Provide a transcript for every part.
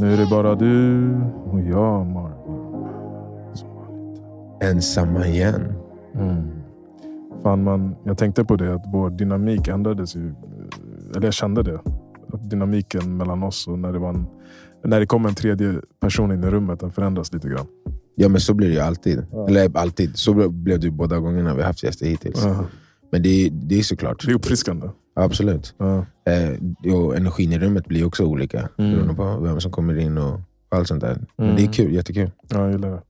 Nu är det bara du och jag, Marvin. Ensamma igen. Mm. Fan man, jag tänkte på det, att vår dynamik ändrades ju. Eller jag kände det. Att dynamiken mellan oss och när det, var en, när det kom en tredje person in i rummet, den förändras lite grann. Ja men så blir det ju alltid. Ja. Eller alltid. Så blev det ju båda gångerna vi haft gäster hittills. Ja. Men det är, det är såklart. Det är uppfriskande. Absolut. Ja. Eh, och energin i rummet blir också olika. Mm. Beroende på vem som kommer in och allt sånt där. Men Mm. det är kul, jättekul. Ja, jag gillar det.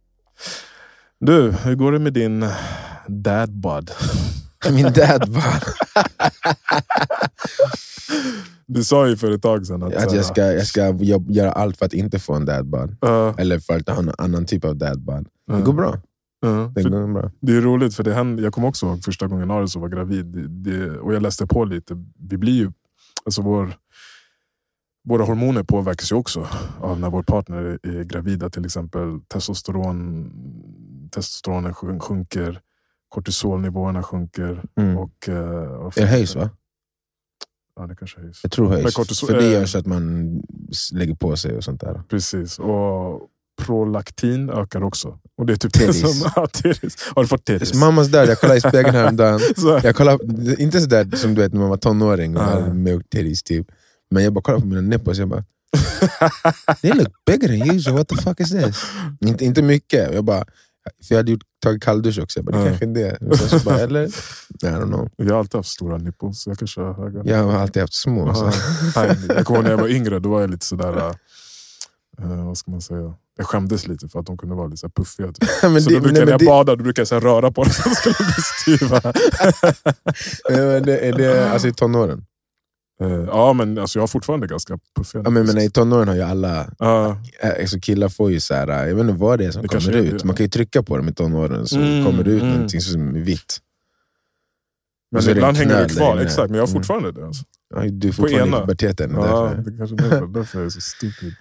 Du, hur går det med din dad bod? Min dad bara, Du sa ju för ett tag sedan att... att jag ska, jag ska göra allt för att inte få en dad bod. Ja, Eller för att ha en annan typ av dad bod. ja, Det går bra. Ja. Det För. Det är roligt, för det hände, jag kommer också ihåg första gången Aris var gravid. Det, det, och jag läste på lite. Vi blir ju, alltså vår, våra hormoner påverkas ju också av när vår partner är, är gravida. Till exempel testosteron, testosteronen sjun- sjunker, kortisolnivåerna sjunker. Mm. Och, eh, vad Det höjs va? Ja, det kanske höjs. Jag tror höjs. kortisol- För det eh, gör så att man lägger på sig och sånt där. Precis. Och prolaktin ökar också. Och det är typ Teris. det som... Ja, teris. Har du fått teris? Mammas död, jag kollade i spegeln häromdagen. Jag kollade, inte sådär som du vet när man var tonåring och hade milk titties typ. Men jag bara kollade på mina nipples jag bara They look bigger than usual, what the fuck is this? Inte, inte mycket. Jag bara, för jag hade gjort, tagit kalldusch också, jag bara, det kanske är det. Så bara, eller? I don't know. jag har alltid haft stora nipples, jag kanske har höga. Jag har alltid haft små. Så. Jag kommer ihåg när jag var yngre, då var jag lite sådär... Uh, vad ska man säga? Jag skämdes lite för att de kunde vara lite så puffiga. Typ. men så det, då brukar nej, när jag det, badar då brukar jag så röra på dem så de skulle bli styva. nej, men det, är det alltså i tonåren? Eh, ja, men alltså, jag har fortfarande ganska puffiga Ja, men, men i tonåren har ju alla, Ja, äh, alltså killar får ju så här, jag vet inte vad det är som Det kommer är ut. det. Man kan ju trycka på dem i tonåren så Mm, kommer det ut mm. någonting som är vitt. men Och så är det ibland hänger det kvar. Exakt, men jag har Mm. fortfarande det. Alltså. Ja, du är fortfarande i puberteten. Ja, därför. det kanske är därför jag är så stupid.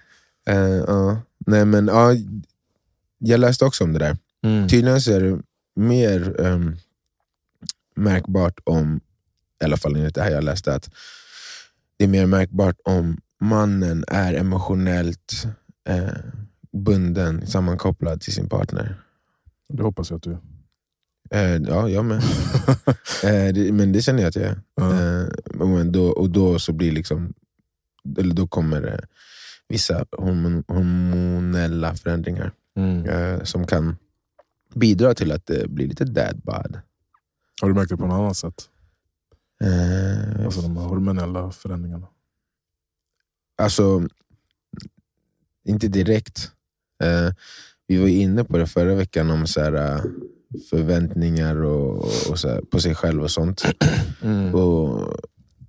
Eh, ja. Nej, men, ja, jag läste också om det där. Mm. Tydligen så är det mer ehm, märkbart om, i alla fall enligt det här jag läste, att det är mer märkbart om mannen är emotionellt eh, bunden, sammankopplad till sin partner. Det hoppas jag att du är. Eh, ja, jag med. eh, det, men det känner jag att jag är. Eh, men då, och då så blir liksom, eller då kommer vissa hormon, hormonella förändringar Mm. eh, som kan bidra till att det blir lite dad bod. Har du märkt det på något annat sätt? Eh, Alltså de hormonella förändringarna. alltså, inte direkt. Eh, vi var inne på det förra veckan om så här, eh, förväntningar och, och här, på sig själv och sånt. Mm. Och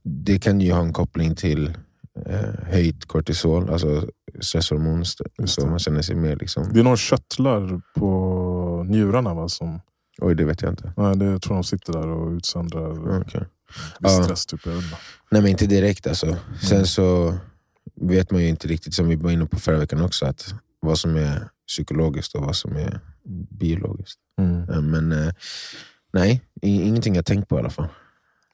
det kan ju ha en koppling till eh, höjt kortisol, alltså stresshormon, så man känner sig mer liksom... Det är några köttlar på njurarna va? Som, Oj, det vet jag inte. nej, det, jag tror de sitter där och utsöndrar Ja. stress. Typ, jag. Nej men inte direkt alltså. Sen Mm. så vet man ju inte riktigt, som vi var inne på förra veckan också, att vad som är psykologiskt och vad som är biologiskt. Mm. Eh, Men eh, nej, ingenting jag tänkt på i alla fall.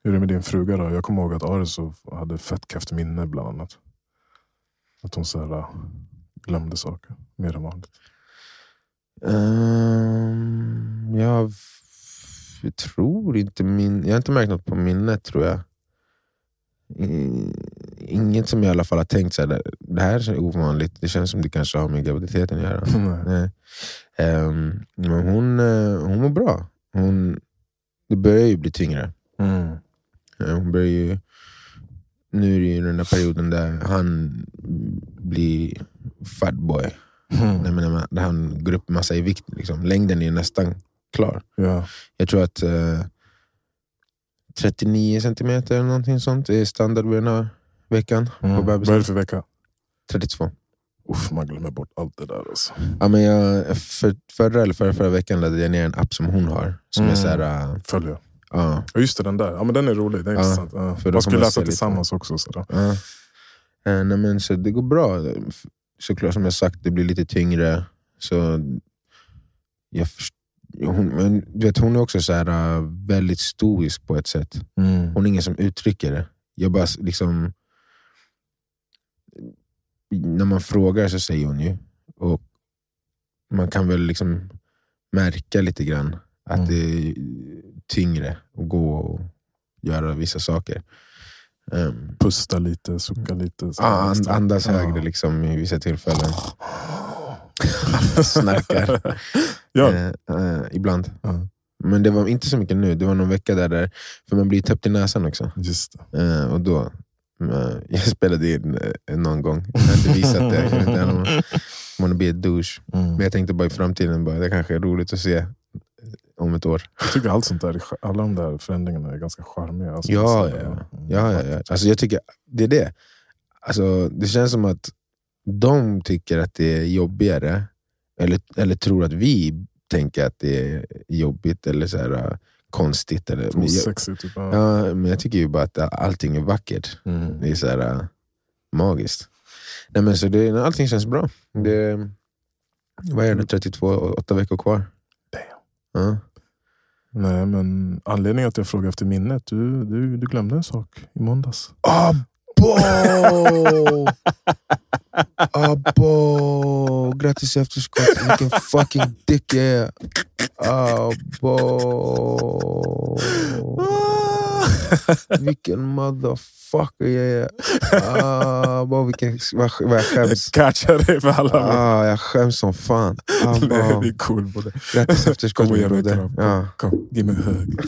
Hur är det med din fruga då? Jag kommer ihåg att Ariso hade fett kräft minne bland annat. Att hon så här, äh, glömde saker mer än vanligt. Um, jag, jag tror inte min, jag har inte märkt något på minnet tror jag. Inget som jag i alla fall har tänkt så här, det- här är ovanligt, det känns som det kanske har med graviditeten att göra. Nej. Ehm, men hon, eh, hon mår bra. Hon, det börjar ju bli tyngre. Mm. Eh, Hon börjar ju, nu är det ju den där perioden där han blir fatboy. Mm. Nej, men han går upp massa i vikt. Liksom. Längden är nästan klar. Ja. Jag tror att eh, 39 centimeter eller någonting sånt är standard vid den här veckan Mm. på Vad är det för vecka? 32. Uff, man glömmer bort allt det där. Alltså. Ja, men jag, för, förra eller förra, förra veckan laddade jag ner en app som hon har. Som är Mm. så här, eh, Följer. Ja, Ja, just det, den där. Ja, men den är rolig. Den är Ja, intressant. Ja. för då Man skulle läsa se lite. tillsammans också. Så där. Ja. Eh, nej, men så det går bra. Såklart som jag sagt, det blir lite tyngre. Så jag hon, men, du vet, hon är också så här, eh, väldigt stoisk på ett sätt. Hon är ingen som uttrycker det. Jag bara liksom... när man frågar så säger hon ju. Och man kan väl liksom märka lite grann att Mm. det tyngre att gå och göra vissa saker. Um, Pusta lite, sucka lite. ah, and, andas Ja. högre liksom i vissa tillfällen. Snarkar. Ja. Eh, eh, ibland. Ja. Men det var inte så mycket nu. Det var någon vecka där, där för man blir täppt i näsan också. Just. Eh, och då, jag spelade in någon gång, jag har inte visat det. Jag vet inte man a douche. Mm. Men jag tänkte bara i framtiden, bara, det kanske är roligt att se om ett år. Jag tycker allt sånt där, alla de där förändringarna är ganska charmiga. Alltså, Ja, så- ja, Ja, ja, ja. Alltså, jag tycker, det är det. Alltså, det känns som att de tycker att det är jobbigare, eller, eller tror att vi tänker att det är jobbigt eller så här, äh, konstigt. Eller, men jag. Typ. Ja. ja, men jag tycker ju bara att allting är vackert. Mm. Det är så här, äh, magiskt. Nej, men så det, allting känns bra. Det, vad är det, 32, åtta veckor kvar? Nej, men anledningen att jag frågade efter minnet, du, du, du glömde en sak i måndags. Abo! Abo! Grattis i efterskott, vilken fucking dick jag är. Abo! Vilken motherfucker jag är. Abo, vilken, vad, vad jag skäms. Catcha dig för alla. Ah, jag skäms som fan. Nej, Abo. vi är cool på det. Grattis i efterskott Kom min broder. kram. Ja. Kom, give me a hug.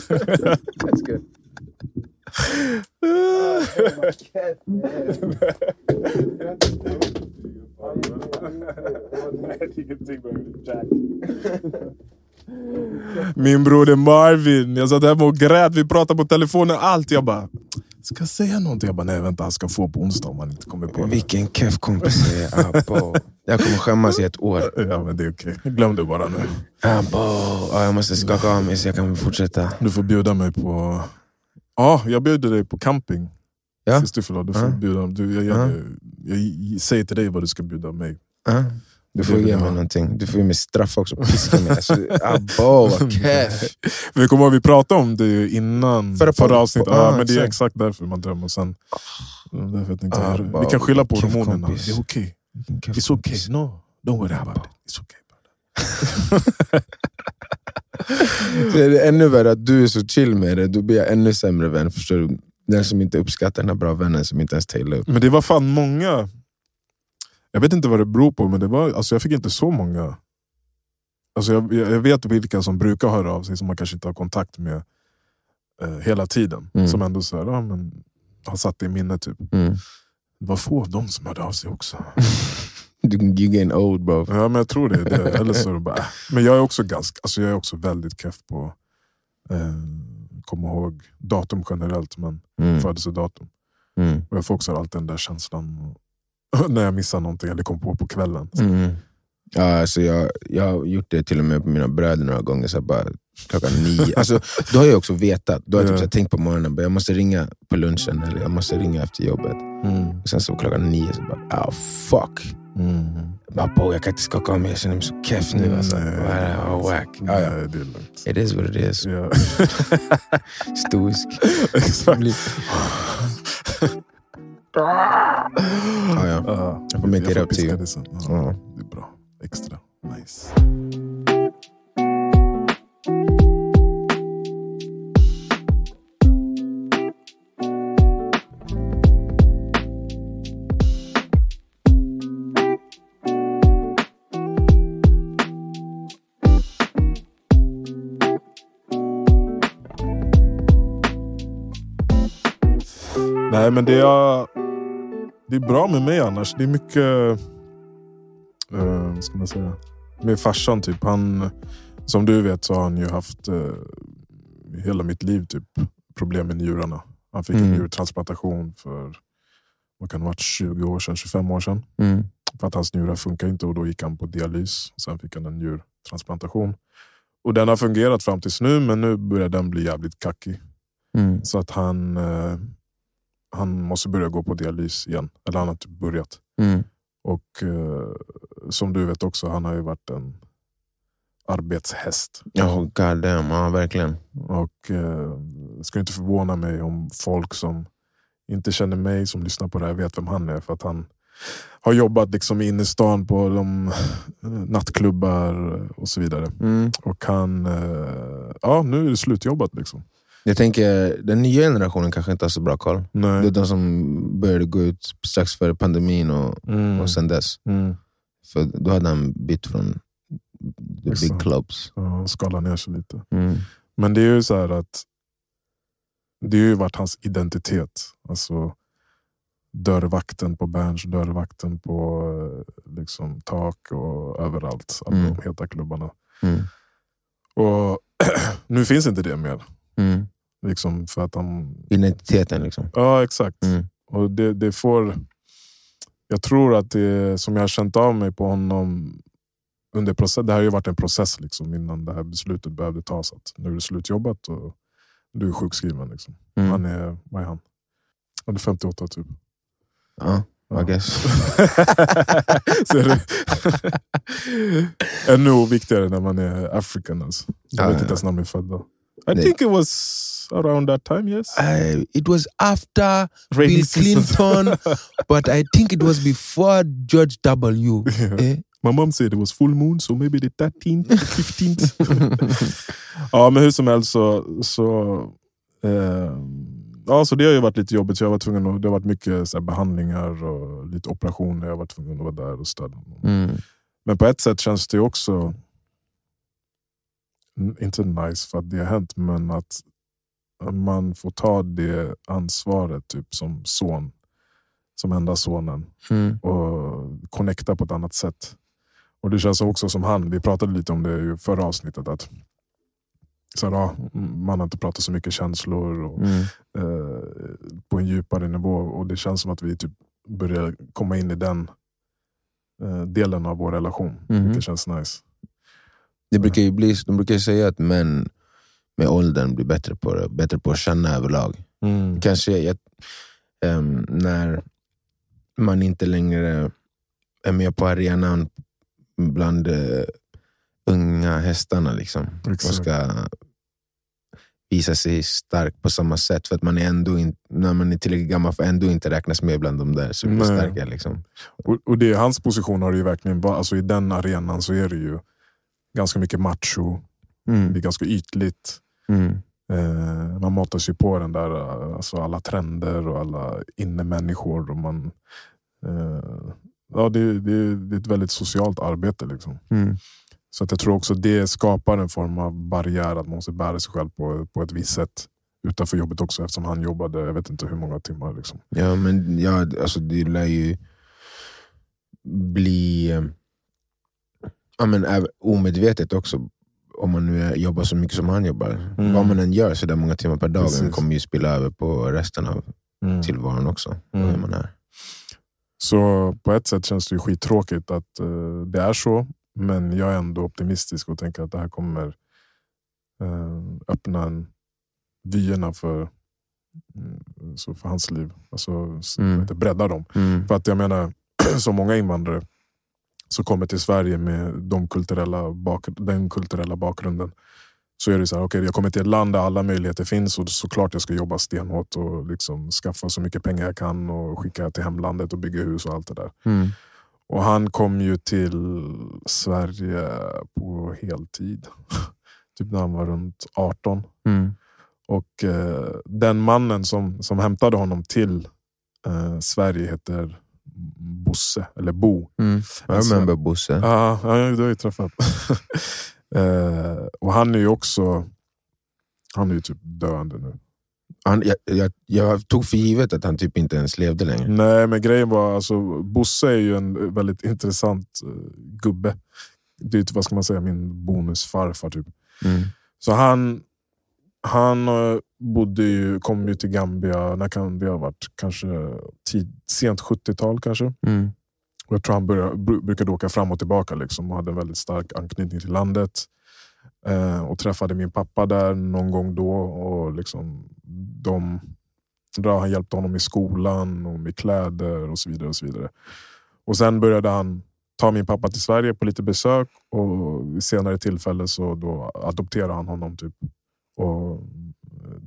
Min broder Marvin, jag satt hemma och grät, vi pratade på telefonen, allt. Jag bara, ska jag säga någonting? Jag bara, nej vänta, han ska få på onsdag om han inte kommer på det. Vilken keff kompis jag är. Jag kommer skämmas i ett år. Ja men det är okej, glöm det bara nu. Ja, jag måste skaka av mig så jag kan fortsätta. Du får bjuda mig på... Ja, jag bjöd dig på camping. Ja. Sist du förlorade. Du får Ja. bjuda, du, jag, Ja. jag, jag, säger till dig vad du ska bjuda mig. Ja. Du får Det ge mig någonting. Du får ge mig straff också. Piska mig. Alltså, keff. Vi kommer ihåg vi pratade om det innan Förra förra, avsnittet. Ja, men det är exakt. därför man drömmer. Sen, därför jag tänkte, Ah, det. bara, vi kan skylla på hormonerna. Det är okej. Keff It's okay. No, don't worry about it. It's okay. Så är det ännu värre att du är så chill med det. Då blir jag ännu sämre vän. Förstår du? Den som inte uppskattar den här bra vännen som inte ens tailar upp. Men det var fan många. Jag vet inte vad det beror på, men det var, alltså jag fick inte så många. Alltså jag, jag vet vilka som brukar höra av sig, som man kanske inte har kontakt med eh, hela tiden. Mm. Som ändå så här, ja, men, har satt det i minnet. Typ. Mm. Det var få av dem som hörde av sig också. You getting old bro. Ja, men jag tror det. det. Eller så det bara. Men jag är också ganska, alltså jag är också väldigt keff på eh, komma ihåg datum generellt, men Mm. födelsedatum. Mm. Och jag får också alltid den där känslan när jag missar någonting eller kommer på på kvällen. Mm. Ja, alltså jag, jag har gjort det till och med på mina bröder några gånger. Så här bara, klockan nio. Alltså, då har jag också vetat. Då har jag typ så här tänkt på morgonen bara, jag måste ringa på lunchen eller jag måste ringa efter jobbet. Mm. Och sen så klockan nio så bara, oh fuck. Mm. Bara, bo, jag kan inte skaka av mig, jag känner mig så keff nu. Alltså. Nej. Oh, whack. Ja, ja. Det är lugnt. It is what it is. Ja. Stoisk. Exakt. Ja, ja. Ja, Jag får make jag it up to you. det sen. Ja, Ja. Det är bra. Extra nice. Nej men det är, det är bra med mig annars. Det är mycket, eh, vad ska man säga, med farsan typ. Han, som du vet så har han ju haft eh, hela mitt liv typ problem med njurarna. Han fick en Mm. njurtransplantation för vad kan det varit, 20 år sedan, 25 år sedan. Mm. För att hans njurar funkar inte och då gick han på dialys. Sen fick han en njurtransplantation. Och den har fungerat fram tills nu men nu börjar den bli jävligt kackig. Mm. Så att han, eh, han måste börja gå på dialys igen. Eller han har typ börjat. Mm. Och eh, som du vet också, han har ju varit en arbetshäst. Oh, god damn. Ja, verkligen. Och eh, skulle inte förvåna mig om folk som inte känner mig, som lyssnar på det här, vet vem han är. För att han, har jobbat liksom inne i stan på de nattklubbar och så vidare. Mm. Och han, eh, ja nu är det slutjobbat liksom. Jag tänker, den nya generationen kanske inte har så bra koll. Det är Nej. de som började gå ut strax före pandemin och, Mm. och sen dess. Mm. För då hade han bytt från the big clubs. Ja, skala ner sig lite. Mm. Men det är ju så här att det har ju varit hans identitet. Alltså dörrvakten på Berns, dörrvakten på eh, liksom, tak och överallt. Alla Mm. de heta klubbarna. Mm. Och nu finns inte det mer. Mm. Liksom för att han... Identiteten liksom. Ja, exakt. Mm. Och det, det får... Jag tror att det som jag har känt av mig på honom under process, det här har ju varit en process liksom, innan det här beslutet behövde tas. Att nu är det slutjobbat och du är sjukskriven. Liksom. Mm. Han är, vad är han? Han är 58 typ. Ja, Ja. I guess. Ännu viktigare när man är african. Alltså. Jag Ja, vet inte ens när de är födda. I Nej. think it was around that time, yes. I, it was after Rainy Bill. Clinton, but I think it was before George W. Yeah. Eh? My mom said it was full moon, so maybe the 13th, 15th. ja, men hur som helst så... så eh, ja, så det har ju varit lite jobbigt. Jag var tvungen att, det har varit mycket här, behandlingar och lite operationer. Jag var tvungen att vara där och stödja. Mm. Men på ett sätt känns det också, inte nice för att det har hänt, men att man får ta det ansvaret typ som son, som enda sonen Mm. och connecta på ett annat sätt. Och Det känns också som han, vi pratade lite om det i förra avsnittet, att så här, ja, man har inte pratat så mycket känslor och, Mm. eh, på en djupare nivå och det känns som att vi typ börjar komma in i den eh, delen av vår relation. Mhm. Vilket känns nice. Det brukar ju bli, de brukar säga att män med åldern blir bättre på det, bättre på att känna överlag. Kanske jag, ehm, när man inte längre är med på arenan bland eh, unga hästarna liksom, Exakt. ska visa sig stark på samma sätt. För att man är ändå in, när man är tillräckligt gammal för att ändå inte räknas med bland de där superstarka. Liksom. Och, och det, hans position har ju verkligen alltså i den arenan så är det ju ganska mycket macho, det Mm. är ganska ytligt. Mm. Eh, man matas ju på den där, eh, alltså alla trender och alla innemänniskor. Och man, eh, ja, det, det, det är ett väldigt socialt arbete. Liksom. Mm. Så att jag tror också det skapar en form av barriär, att man måste bära sig själv på, på ett visst sätt utanför jobbet också eftersom han jobbade, jag vet inte hur många timmar. Liksom. Ja, men ja, alltså det lär ju bli ja, men, omedvetet också. Om man nu jobbar så mycket som han jobbar. Mm. Vad man än gör så där många timmar per dag Precis. kommer ju spilla över på resten av tillvaron också. Mm. Hur man är. Så på ett sätt känns det ju skittråkigt att eh, det är så. Men jag är ändå optimistisk och tänker att det här kommer eh, öppna en, vyerna för, mm, så för hans liv. Alltså Mm. bredda dem. För att jag menar, så många invandrare som kommer till Sverige med de kulturella den kulturella bakgrunden. Så är det så här, okay, jag kommer till ett land där alla möjligheter finns och såklart jag ska jobba stenhårt och liksom skaffa så mycket pengar jag kan och skicka till hemlandet och bygga hus och allt det där. Mm. Och han kom ju till Sverige på heltid. typ när han var runt 18. Mm. Och eh, den mannen som, som hämtade honom till eh, Sverige heter Bosse, eller Bo. Mm. I Alltså- remember Bosse. Ja, ja, du har ju träffat. eh, och han är ju också, han är ju typ döende nu. Han, jag, jag, jag tog för givet att han typ inte ens levde längre. Nej, men grejen var, alltså, Bosse är ju en väldigt intressant eh, gubbe. Det är typ, vad ska man säga, min bonusfarfar. Typ. Mm. Så han, han eh, bodde ju, kom ju till Gambia, när kan det ha varit? Kanske tid, sent 70-tal kanske. Mm. Och jag tror han började, bru- brukade åka fram och tillbaka liksom, och hade en väldigt stark anknytning till landet. Eh, och träffade min pappa där någon gång då. Och liksom, de, då han hjälpte honom i skolan och med kläder och så vidare. Och så vidare. Och sen började han ta min pappa till Sverige på lite besök och vid senare tillfälle så då adopterade han honom typ, och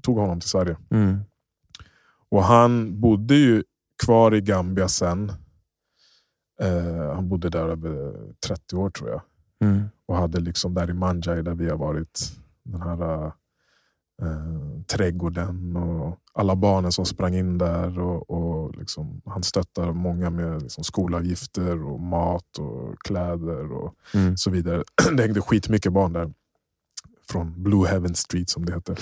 tog honom till Sverige. Mm. Och han bodde ju kvar i Gambia sen. Eh, han bodde där över 30 år tror jag. Mm. Och hade liksom där i Manjai där vi har varit, den här eh, trädgården och alla barnen som sprang in där. Och, och liksom, han stöttar många med liksom skolavgifter och mat och kläder och Mm. så vidare. Det hängde skitmycket barn där. Från Blue Heaven Street som det heter.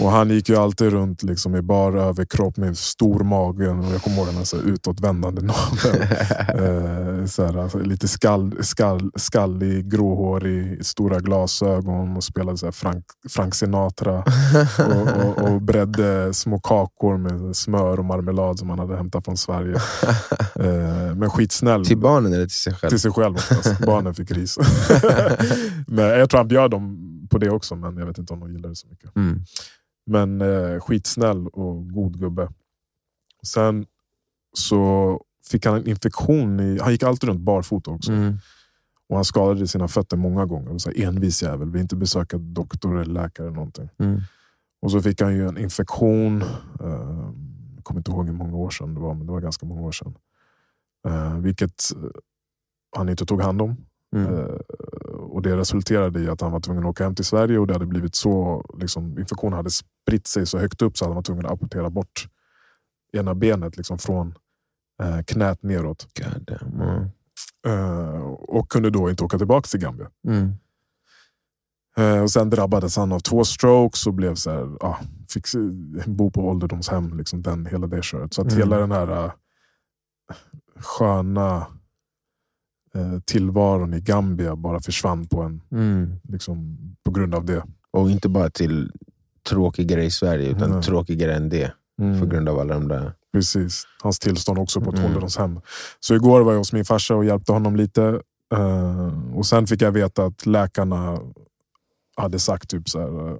Och han gick ju alltid runt liksom i bara överkropp med stor mage. Och jag kommer ihåg den här så här utåtvändande naveln. Eh, så här, alltså, lite skall, skall, skallig, gråhårig, stora glasögon och spelade så här Frank, Frank Sinatra. och, och, och bredde små kakor med smör och marmelad som han hade hämtat från Sverige. Eh, men skitsnäll. Till barnen eller till sig själv? Till sig själv oftast. Barnen fick ris. men jag tror han bjöd dem på det också, men jag vet inte om de gillade det så mycket. Mm. Men eh, skitsnäll och god gubbe. Sen så fick han en infektion. I, han gick alltid runt barfota också. Mm. Och han skadade sina fötter många gånger. Och så här, envis jävel, vill inte besöka doktor eller läkare. Eller någonting. Mm. Och så fick han ju en infektion. Eh, jag kommer inte ihåg hur många år sedan det var, men det var ganska många år sedan. Eh, vilket eh, han inte tog hand om. Mm. Och Det resulterade i att han var tvungen att åka hem till Sverige och det hade blivit så, liksom, infektionen hade spritt sig så högt upp så han var tvungen att amputera bort ena benet liksom, från eh, knät neråt. Mm. Eh, och kunde då inte åka tillbaka till Gambia. Mm. Eh, och Sen drabbades han av två strokes och blev så här, ah, fick bo på ålderdomshem. Liksom, den, hela det köret. Så att Mm. hela den här eh, sköna eh, tillvaron i Gambia bara försvann på en Mm. liksom, på grund av det. Och inte bara till tråkigare i Sverige, utan Mm. tråkigare än det. På grund av alla de där... Precis. Hans tillstånd också på ett Mm. ålderdomshem. Så igår var jag hos min farsa och hjälpte honom lite. Eh, och Sen fick jag veta att läkarna hade sagt typ så här, eh,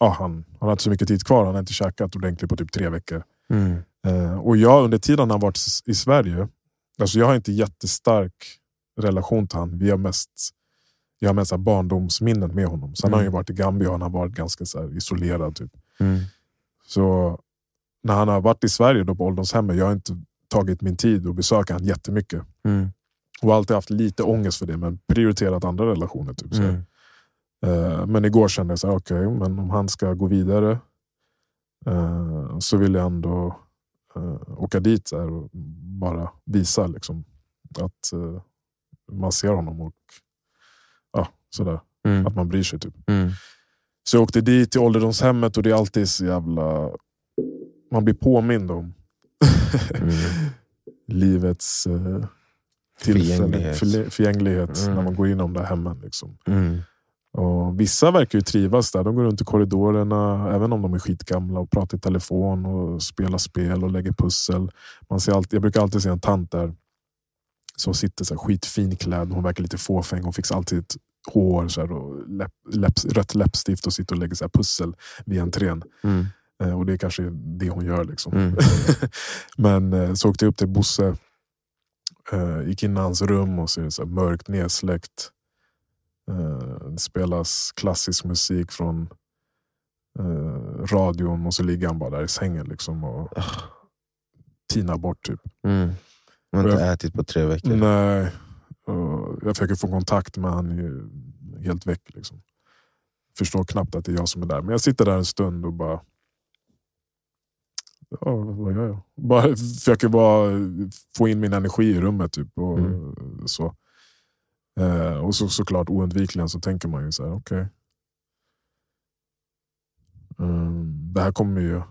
ja, han, han har inte så mycket tid kvar, han har inte käkat ordentligt på typ tre veckor. Mm. Eh, och jag under tiden han varit i Sverige, alltså jag har inte jättestark relation till honom. Vi har mest, jag har mest så barndomsminnen med honom. Sen har han ju Mm. varit i Gambia och han har varit ganska så isolerad. Typ. Mm. Så när han har varit i Sverige då på ålderdomshemmet, jag har inte tagit min tid att besöka honom jättemycket. Mm. Och alltid haft lite ångest för det, men prioriterat andra relationer. Typ, så. Mm. Eh, Men igår kände jag så här, okej, men om han ska gå vidare eh, så vill jag ändå eh, åka dit så här och bara visa liksom, att eh, man ser honom och ja, sådär, Mm. att man bryr sig. Typ. Mm. Så jag åkte dit till ålderdomshemmet och det är alltid så jävla... Man blir påmind om Mm. livets eh, tillfälle, Förgänglighet. förgänglighet Mm. när man går in i de där hemmen. Liksom. Och vissa verkar ju trivas där. De går runt i korridorerna, även om de är skitgamla, och pratar i telefon och spelar spel och lägger pussel. Man ser alltid, jag brukar alltid se en tant där som sitter så här skitfin klädd. Hon verkar lite fåfäng. Hon fixar alltid ett hår så här, och läpp, läpps, rött läppstift och sitter och lägger så pussel vid entrén. Mm. Eh, Och det är kanske det hon gör. Liksom. Mm. Men eh, så åkte jag upp till Bosse, eh, gick in i hans rum och så här mörkt nedsläckt. Eh, det spelas klassisk musik från eh, radion och så ligger han bara där i sängen liksom och tinar bort. typ. Mm. Man har inte Jag- ätit på tre veckor. Nej, jag försöker få kontakt med han är ju helt väck. Liksom. Förstår knappt att det är jag som är där. Men jag sitter där en stund och bara... Ja, vad gör jag? Bara försöker bara få in min energi i rummet. Typ, och Mm. så. Eh, och så, såklart oundvikligen så tänker man ju så här, okej. Mm, det här kommer ju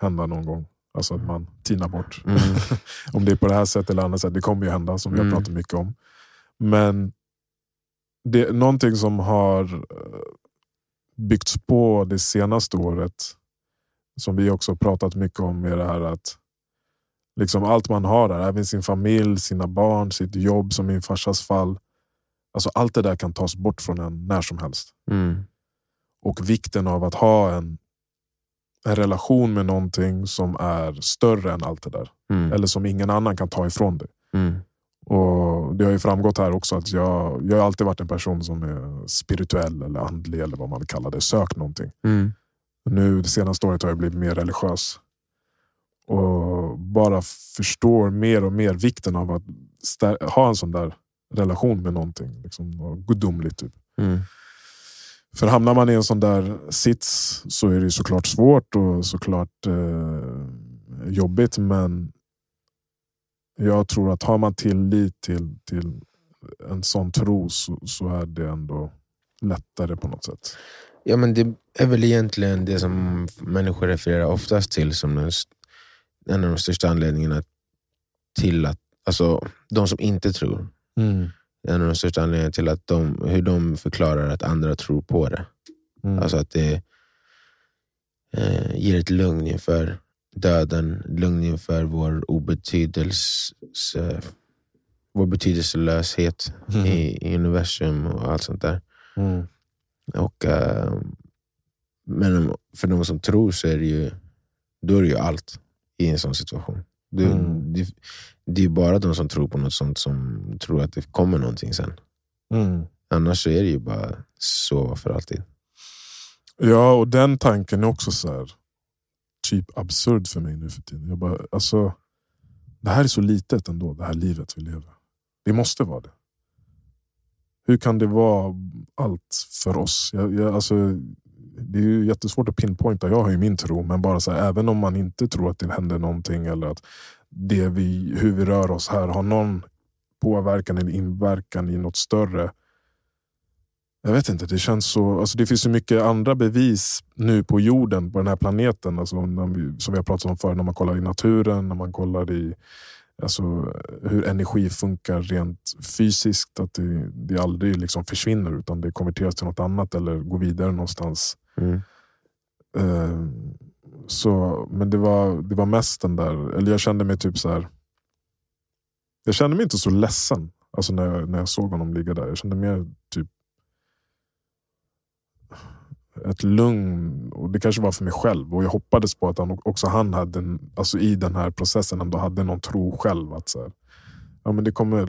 hända någon gång. Alltså att man tinar bort. Mm. om det är på det här sättet eller annat sätt. Det kommer ju hända, som vi har Mm. pratat mycket om. Men det är någonting som har eh, byggts på det senaste året, som vi också pratat mycket om, är det här att liksom allt man har där, även sin familj, sina barn, sitt jobb, som i min farsas fall. Alltså allt det där kan tas bort från en när som helst. Mm. Och vikten av att ha en, en relation med någonting som är större än allt det där. Mm. Eller som ingen annan kan ta ifrån dig. Mm. Och Det har ju framgått här också att jag, jag har alltid varit en person som är spirituell eller andlig eller vad man vill kalla det. Sökt någonting. Mm. Nu det senaste året har jag blivit mer religiös. Och bara förstår mer och mer vikten av att ha en sån där relation med någonting. Liksom, och gudomligt. Typ. Mm. För hamnar man i en sån där sits så är det såklart svårt och såklart eh, jobbigt. Men jag tror att har man tillit till, till en sån tro så, så är det ändå lättare på något sätt. Ja, men det är väl egentligen det som människor refererar oftast till som den, en av de största anledningarna till att, alltså de som inte tror, en av de största anledningarna till att de, hur de förklarar att andra tror på det. Mm. Alltså att det eh, ger ett lugn inför döden, lugn inför vår obetydelse, vår betydelselöshet Mm. i, i universum och allt sånt där. Mm. Och, eh, men för de som tror så är det ju, då är det ju allt i en sån situation. Det, Mm. det, det är bara de som tror på något sånt som tror att det kommer någonting sen. Mm. Annars så är det ju bara sova för alltid. Ja, och den tanken är också så här, typ absurd för mig nu för tiden. Jag bara, alltså, det här är så litet ändå, det här livet vi lever. Det måste vara det. Hur kan det vara allt för oss? Jag, jag, alltså, det är ju jättesvårt att pinpointa. Jag har ju min tro, men bara så här, även om man inte tror att det händer någonting eller att det vi, hur vi rör oss här har någon påverkan eller inverkan i något större. Jag vet inte, det känns så... Alltså det finns så mycket andra bevis nu på jorden, på den här planeten. Alltså när vi, som vi har pratat om förr, när man kollar i naturen, när man kollar i alltså, hur energi funkar rent fysiskt. Att det, det aldrig liksom försvinner utan det konverteras till något annat eller går vidare någonstans. Mm. Eh, så, men det var, det var mest den där, eller jag kände mig typ så här. Jag kände mig inte så ledsen alltså när, jag, när jag såg honom ligga där. Jag kände mer typ ett lugn. Och det kanske var för mig själv. Och jag hoppades på att han, också han hade en, alltså i den här processen ändå hade någon tro själv. att så här, ja, men det, kommer,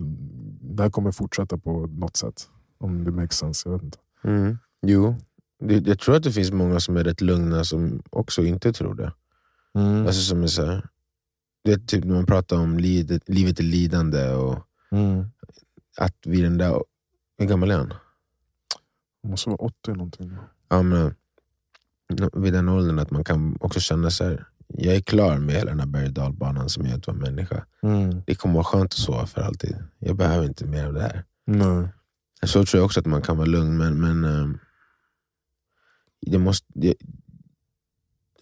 det här kommer fortsätta på något sätt. Om det makes sense. Jag vet inte. Mm. Jo, jag tror att det finns många som är rätt lugna som också inte tror det. Alltså som är så här, det är typ när man pratar om livet, livet är lidande och Mm. att vi den där... Hur gammal är han? Det måste vara 80 någonting. Ja, men, vid den åldern att man kan också känna så här, jag är klar med hela den här berg dalbanan som är att vara människa. Mm. Det kommer vara skönt att sova för alltid. Jag behöver inte mer av det här. Nej. Så tror jag också att man kan vara lugn, men, men ehm, det måste, det,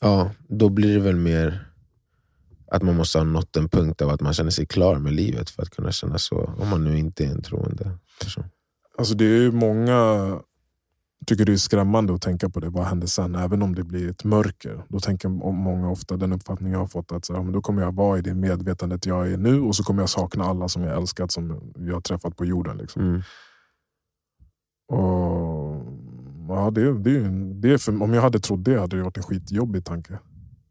ja, då blir det väl mer att man måste ha nått en punkt av att man känner sig klar med livet för att kunna känna så, om man nu inte är en troende person. Alltså det är många tycker det är skrämmande att tänka på det. Vad händer sen? Även om det blir ett mörker. Då tänker många ofta, den uppfattning jag har fått, att så, här, men då kommer jag vara i det medvetandet jag är nu och så kommer jag sakna alla som jag älskat, som jag har träffat på jorden. Liksom. Mm. Och, ja, det, det, det är för, om jag hade trott det hade det varit en skitjobbig tanke.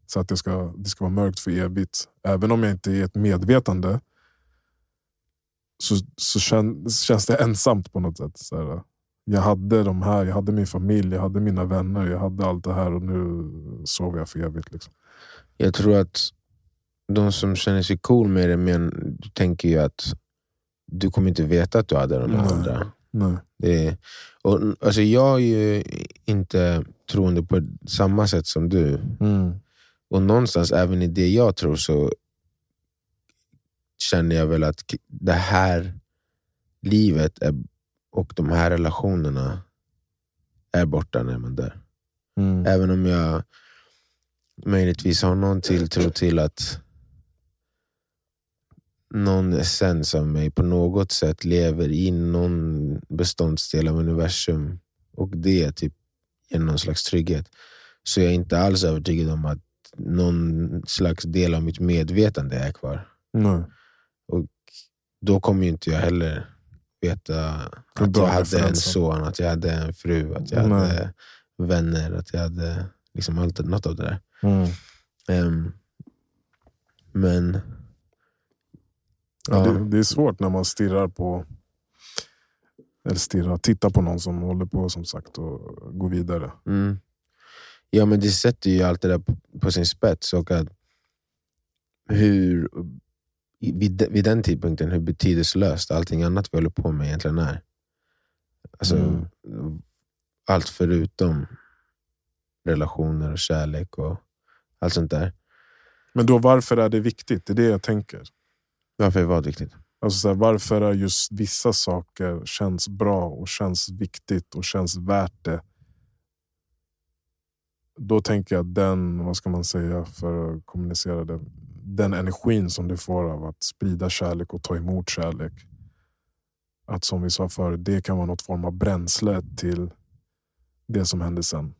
Så att det ska, det ska vara mörkt för evigt. Även om jag inte är ett medvetande så, så kän, känns det ensamt på något sätt. Så här, jag hade de här, jag hade min familj, jag hade mina vänner, jag hade allt det här och nu sover jag för evigt. Liksom. Jag tror att de som känner sig cool med det, men tänker ju att du kommer inte veta att du hade de andra. Nej. Det är, och, alltså jag är ju inte troende på samma sätt som du. Mm. Och någonstans, även i det jag tror, så känner jag väl att det här livet är, och de här relationerna är borta när man dör. Mm. Även om jag möjligtvis har någon tilltro till att någon essens av mig på något sätt lever i någon beståndsdel av universum och det typ ger någon slags trygghet. Så jag är inte alls övertygad om att någon slags del av mitt medvetande är kvar. Nej. Då kommer inte jag heller veta att jag hade en son, att jag hade en fru, att jag Nej. hade vänner, att jag hade liksom allt, något av det där. Mm. Ehm, men Ja, det, det är svårt när man stirrar på eller stirrar, tittar på någon som håller på som sagt och går vidare. Mm. Ja men det sätter ju allt det där på, på sin spets. Och att hur, vid, vid den tidpunkten, hur betydelselöst allting annat vi håller på med egentligen är. Alltså, Mm. Allt förutom relationer och kärlek och allt sånt där. Men då varför är det viktigt? Det är det jag tänker. Varför är vad viktigt? Alltså så här, varför är just vissa saker känns bra och känns viktigt och känns värt det? Då tänker jag den, vad ska man säga för att kommunicera det? Den energin som du får av att sprida kärlek och ta emot kärlek. Att som vi sa förut, det kan vara något form av bränsle till det som händer sen.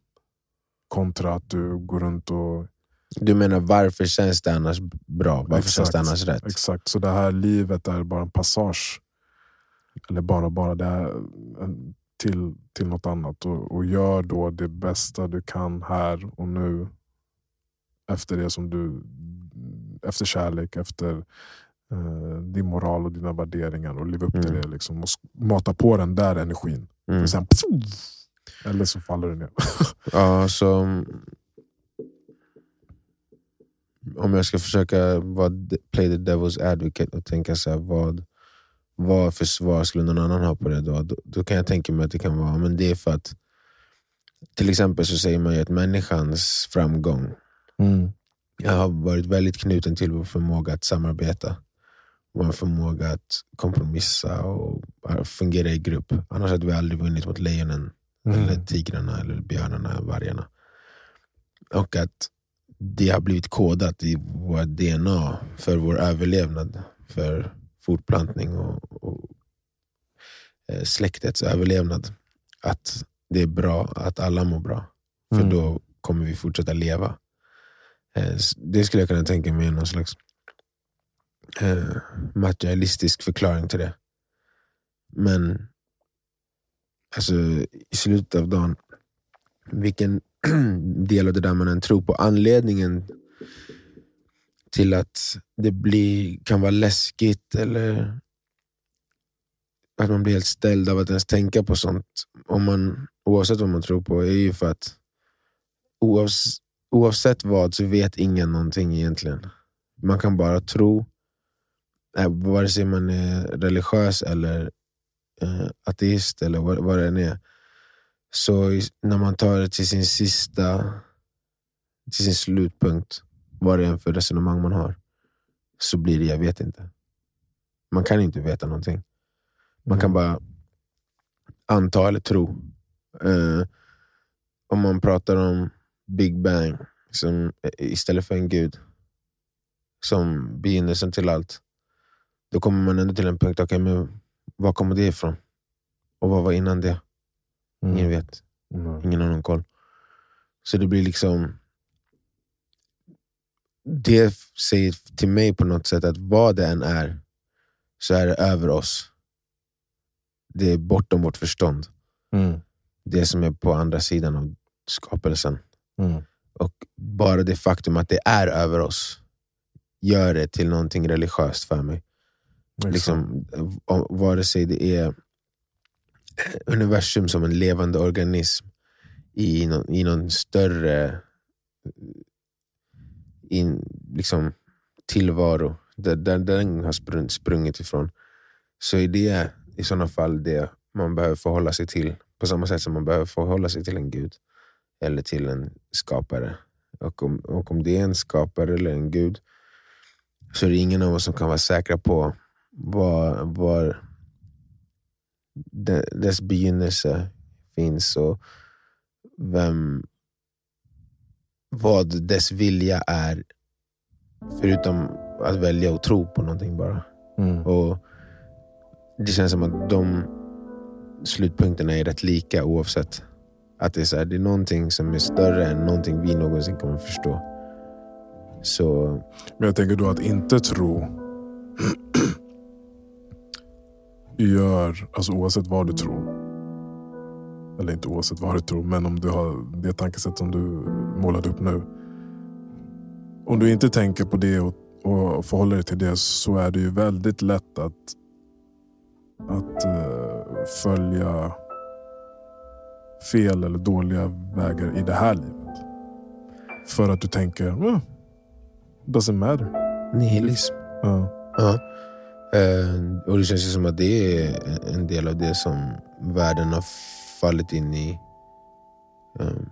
Kontra att du går runt och du menar varför känns det annars bra? Varför känns Exakt. det annars rätt? Exakt, så det här livet är bara en passage. Eller bara, bara det är en, till, till något annat. Och, och gör då det bästa du kan här och nu. Efter det som du, efter kärlek, efter eh, din moral och dina värderingar. Och leva upp till Mm. det. Liksom, och mata på den där energin. Mm. Och sen, eller så faller det ner. Ja, så om jag ska försöka vara, play the devil's advocate och tänka så här, vad, vad för svar skulle någon annan ha på det då? Då, då kan jag tänka mig att det kan vara, men det är för att till exempel så säger man ju att människans framgång har varit väldigt knuten till vår förmåga att samarbeta. Vår förmåga att kompromissa och fungera i grupp. Annars hade vi aldrig vunnit mot lejonen eller Mm. tigrarna, eller björnarna, vargarna. Och att det har blivit kodat i vårt DNA för vår överlevnad, för fortplantning och, och eh, släktets överlevnad. Att det är bra att alla mår bra, för Mm. då kommer vi fortsätta leva. Eh, Det skulle jag kunna tänka mig är någon slags eh, materialistisk förklaring till det. Men alltså, i slutet av dagen, vilken del av det där man än tror på, anledningen till att det blir, kan vara läskigt eller att man blir helt ställd av att ens tänka på sånt, om man, oavsett vad man tror på, är ju för att oavs, oavsett vad så vet ingen någonting egentligen. Man kan bara tro, eh, vare sig man är religiös eller eh, ateist eller vad, vad det än är. Så när man tar det till sin sista, till sin slutpunkt, vad det än för resonemang man har, så blir det jag vet inte. Man kan inte veta någonting. Man kan Mm. bara anta eller tro. Eh, om man pratar om Big Bang som, eh, istället för en gud, som begynnelsen till allt, då kommer man ändå till en punkt, okej men var kommer det ifrån? Och vad var innan det? Ingen vet. Mm. Ingen har någon koll. Så det blir liksom... Det säger till mig på något sätt att vad det än är, så är det över oss. Det är bortom vårt förstånd. Mm. Det som är på andra sidan av skapelsen. Mm. Och bara det faktum att det är över oss gör det till någonting religiöst för mig. Liksom, om- vare sig det är universum som en levande organism i någon, i någon större in, liksom, tillvaro där, där den har sprung, sprungit ifrån, så är det i sådana fall det man behöver förhålla sig till. På samma sätt som man behöver förhålla sig till en gud eller till en skapare. Och om, och om det är en skapare eller en gud så är det ingen av oss som kan vara säkra på var, var dess begynnelse finns och vem, vad dess vilja är. Förutom att välja att tro på någonting bara. Mm. Och Det känns som att de slutpunkterna är rätt lika oavsett. Att det är, så här, det är någonting som är större än någonting vi någonsin kommer förstå. Så Men jag tänker då att inte tro gör, alltså oavsett vad du tror. Eller inte oavsett vad du tror, men om du har det tankesätt som du målade upp nu. Om du inte tänker på det och, och förhåller dig till det så är det ju väldigt lätt att, att eh, följa fel eller dåliga vägar i det här livet. För att du tänker, mm, doesn't matter. Nihilism. Ja. Ja. Eh, och det känns ju som att det är en del av det som världen har fallit in i. Um,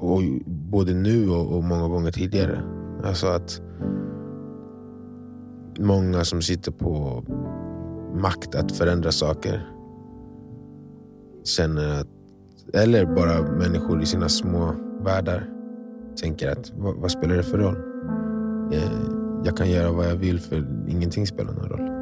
och både nu och, och, många gånger tidigare. Alltså att många som sitter på makt att förändra saker känner att, eller bara människor i sina små världar tänker att vad, vad spelar det för roll? Eh, jag kan göra vad jag vill för ingenting spelar någon roll.